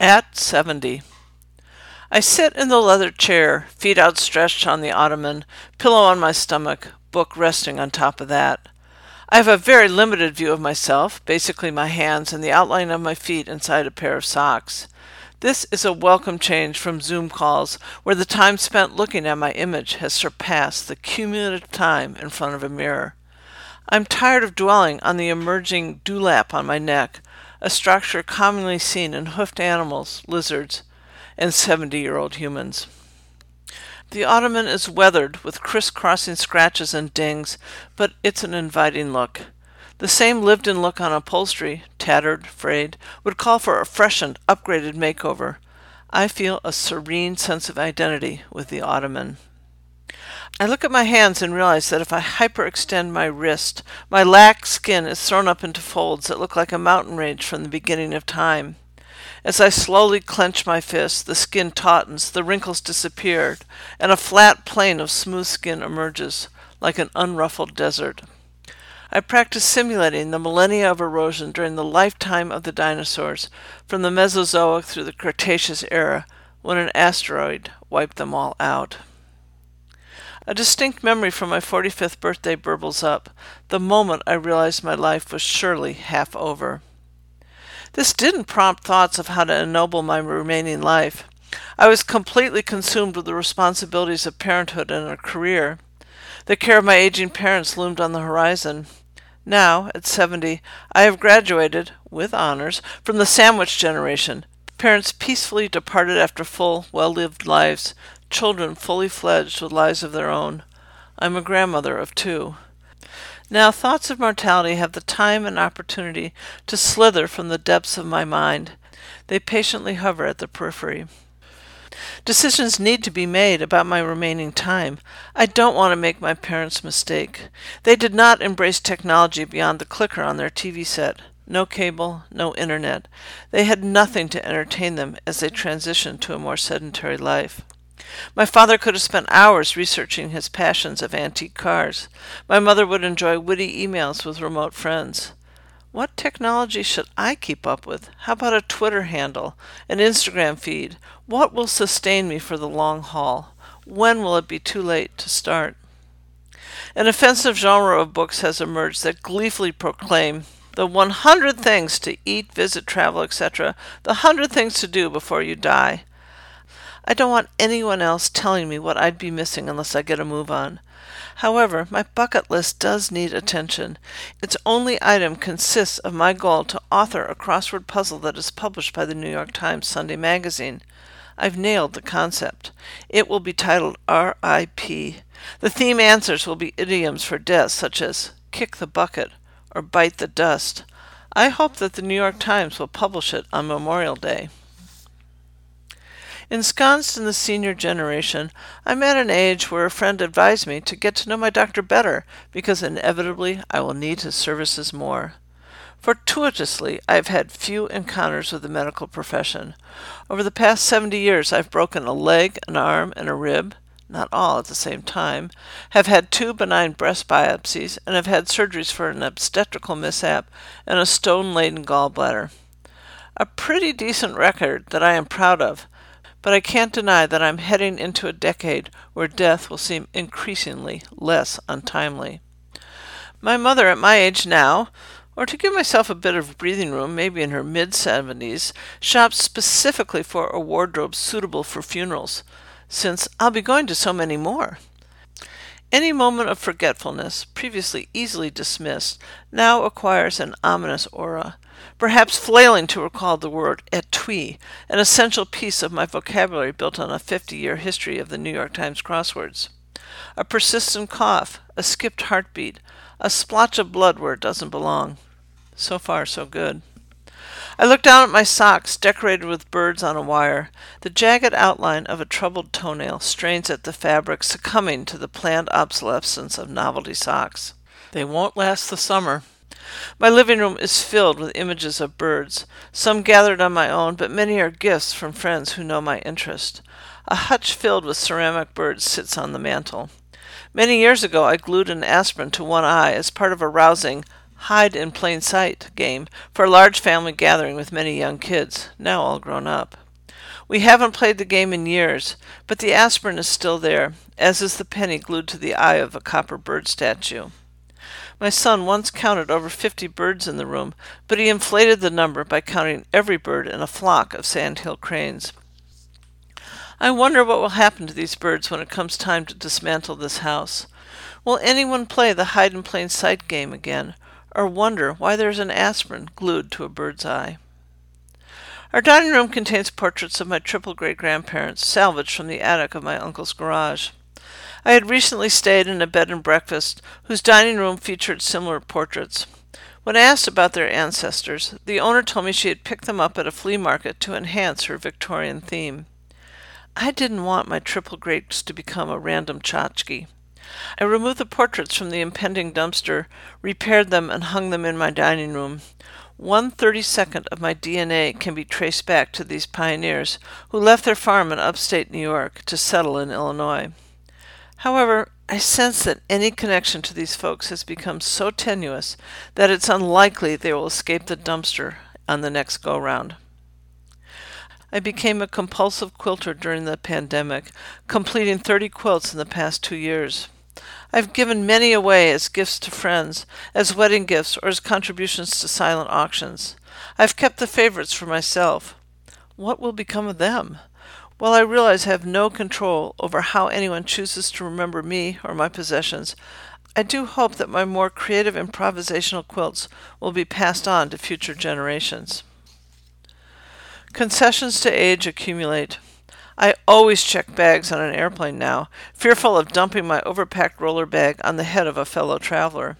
At 70. I sit in the leather chair, feet outstretched on the ottoman, pillow on my stomach, book resting on top of that. I have a very limited view of myself, basically my hands and the outline of my feet inside a pair of socks. This is a welcome change from Zoom calls, where the time spent looking at my image has surpassed the cumulative time in front of a mirror. I'm tired of dwelling on the emerging dewlap on my neck, a structure commonly seen in hoofed animals, lizards, and 70 year old humans. The ottoman is weathered with crisscrossing scratches and dings, but it's an inviting look. The same lived in look on upholstery, tattered, frayed, would call for a freshened, upgraded makeover. I feel a serene sense of identity with the ottoman. I look at my hands and realize that if I hyperextend my wrist, my lax skin is thrown up into folds that look like a mountain range from the beginning of time. As I slowly clench my fist, the skin tautens, the wrinkles disappear, and a flat plane of smooth skin emerges, like an unruffled desert. I practice simulating the millennia of erosion during the lifetime of the dinosaurs, from the Mesozoic through the Cretaceous era, when an asteroid wiped them all out. A distinct memory from my 45th birthday burbles up, the moment I realized my life was surely half over. This didn't prompt thoughts of how to ennoble my remaining life. I was completely consumed with the responsibilities of parenthood and a career. The care of my aging parents loomed on the horizon. Now, at 70, I have graduated, with honors, from the sandwich generation. Parents peacefully departed after full, well lived lives, children fully fledged with lives of their own. I'm a grandmother of two. Now, thoughts of mortality have the time and opportunity to slither from the depths of my mind. They patiently hover at the periphery. Decisions need to be made about my remaining time. I don't want to make my parents' mistake. They did not embrace technology beyond the clicker on their TV set. No cable, no internet. They had nothing to entertain them as they transitioned to a more sedentary life. My father could have spent hours researching his passions of antique cars. My mother would enjoy witty emails with remote friends. What technology should I keep up with? How about a Twitter handle, an Instagram feed? What will sustain me for the long haul? When will it be too late to start? An offensive genre of books has emerged that gleefully proclaim the 100 things to eat, visit, travel, etc., the 100 things to do before you die. I don't want anyone else telling me what I'd be missing unless I get a move on. However, my bucket list does need attention. Its only item consists of my goal to author a crossword puzzle that is published by the New York Times Sunday Magazine. I've nailed the concept. It will be titled R.I.P. The theme answers will be idioms for death, such as kick the bucket or bite the dust. I hope that the New York Times will publish it on Memorial Day. Ensconced in the senior generation, I'm at an age where a friend advised me to get to know my doctor better because inevitably I will need his services more. Fortuitously, I've had few encounters with the medical profession. Over the past 70 years, I've broken a leg, an arm, and a rib, not all at the same time, have had two benign breast biopsies, and have had surgeries for an obstetrical mishap and a stone laden gallbladder. A pretty decent record that I am proud of, but I can't deny that I'm heading into a decade where death will seem increasingly less untimely. My mother, at my age now, or to give myself a bit of breathing room, maybe in her mid 70s, shops specifically for a wardrobe suitable for funerals, since I'll be going to so many more. Any moment of forgetfulness, previously easily dismissed, now acquires an ominous aura perhaps flailing to recall the word etui, an essential piece of my vocabulary built on a 50 year history of the New York Times crosswords. A persistent cough, a skipped heartbeat, a splotch of blood where it doesn't belong. So far, so good. I look down at my socks, decorated with birds on a wire. The jagged outline of a troubled toenail strains at the fabric, succumbing to the planned obsolescence of novelty socks. They won't last the summer. My living room is filled with images of birds, some gathered on my own, but many are gifts from friends who know my interest. A hutch filled with ceramic birds sits on the mantel. Many years ago, I glued an aspirin to one eye as part of a rousing hide in plain sight game for a large family gathering with many young kids, now all grown up. We haven't played the game in years, but the aspirin is still there, as is the penny glued to the eye of a copper bird statue. My son once counted over fifty birds in the room, but he inflated the number by counting every bird in a flock of sandhill cranes. I wonder what will happen to these birds when it comes time to dismantle this house. Will anyone play the hide in plain sight game again, or wonder why there's an aspirin glued to a bird's eye? Our dining room contains portraits of my triple great grandparents, salvaged from the attic of my uncle's garage. I had recently stayed in a bed and breakfast whose dining room featured similar portraits. When I asked about their ancestors, the owner told me she had picked them up at a flea market to enhance her Victorian theme. I didn't want my triple greats to become a random tchotchke. I removed the portraits from the impending dumpster, repaired them, and hung them in my dining room. One thirty second of my DNA can be traced back to these pioneers who left their farm in upstate New York to settle in Illinois. However, I sense that any connection to these folks has become so tenuous that it's unlikely they will escape the dumpster on the next go round. I became a compulsive quilter during the pandemic, completing 30 quilts in the past two years. I've given many away as gifts to friends, as wedding gifts, or as contributions to silent auctions. I've kept the favorites for myself. What will become of them? While I realize I have no control over how anyone chooses to remember me or my possessions, I do hope that my more creative improvisational quilts will be passed on to future generations. Concessions to age accumulate. I always check bags on an airplane now, fearful of dumping my overpacked roller bag on the head of a fellow traveler.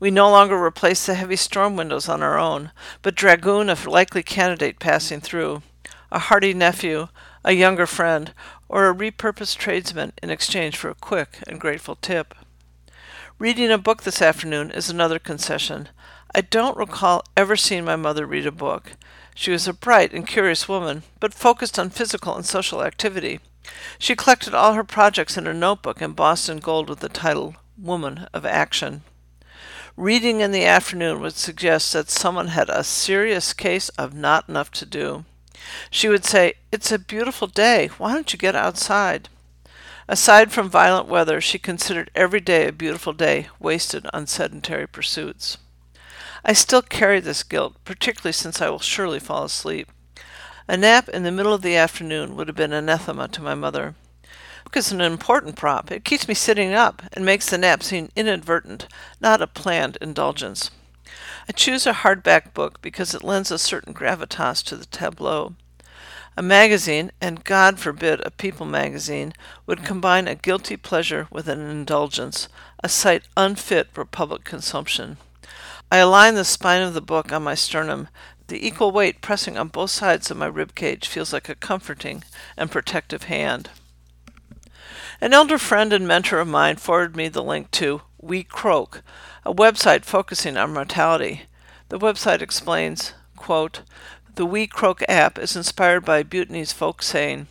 We no longer replace the heavy storm windows on our own, but dragoon a likely candidate passing through, a hardy nephew, a younger friend, or a repurposed tradesman in exchange for a quick and grateful tip. Reading a book this afternoon is another concession. I don't recall ever seeing my mother read a book. She was a bright and curious woman, but focused on physical and social activity. She collected all her projects in a notebook embossed in gold with the title Woman of Action. Reading in the afternoon would suggest that someone had a serious case of not enough to do. She would say, It's a beautiful day. Why don't you get outside? Aside from violent weather, she considered every day a beautiful day wasted on sedentary pursuits. I still carry this guilt, particularly since I will surely fall asleep. A nap in the middle of the afternoon would have been anathema to my mother. Book is an important prop. It keeps me sitting up and makes the nap seem inadvertent, not a planned indulgence. I choose a hardback book because it lends a certain gravitas to the tableau. A magazine, and God forbid a people magazine, would combine a guilty pleasure with an indulgence, a sight unfit for public consumption. I align the spine of the book on my sternum. The equal weight pressing on both sides of my rib cage feels like a comforting and protective hand. An elder friend and mentor of mine forwarded me the link to WeCroak, a website focusing on mortality. The website explains, quote, the WeCroak app is inspired by Bhutanese folk saying,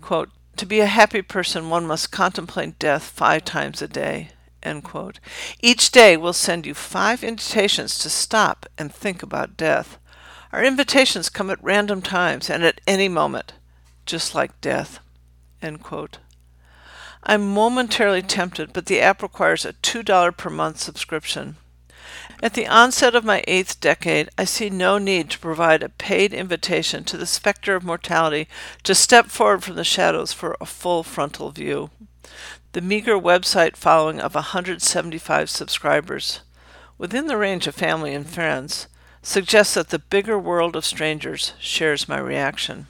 quote, to be a happy person, one must contemplate death five times a day. End quote. Each day we'll send you five invitations to stop and think about death. Our invitations come at random times and at any moment, just like death. End quote. I'm momentarily tempted, but the app requires a $2 per month subscription. At the onset of my eighth decade, I see no need to provide a paid invitation to the specter of mortality to step forward from the shadows for a full frontal view the meager website following of 175 subscribers, within the range of family and friends, suggests that the bigger world of strangers shares my reaction.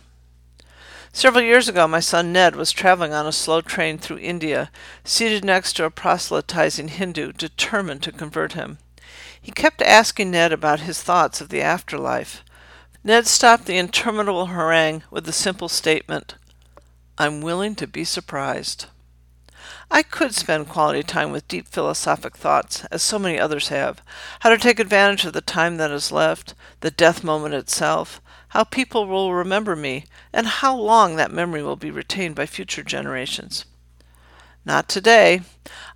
Several years ago, my son Ned was traveling on a slow train through India, seated next to a proselytizing Hindu determined to convert him. He kept asking Ned about his thoughts of the afterlife. Ned stopped the interminable harangue with the simple statement, I'm willing to be surprised. I could spend quality time with deep philosophic thoughts, as so many others have, how to take advantage of the time that is left, the death moment itself, how people will remember me, and how long that memory will be retained by future generations. Not today.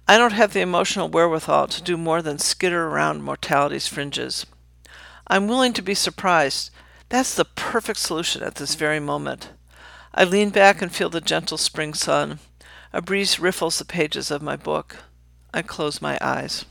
I don't have the emotional wherewithal to do more than skitter around mortality's fringes. I'm willing to be surprised. That's the perfect solution at this very moment. I lean back and feel the gentle spring sun. A breeze riffles the pages of my book. I close my eyes.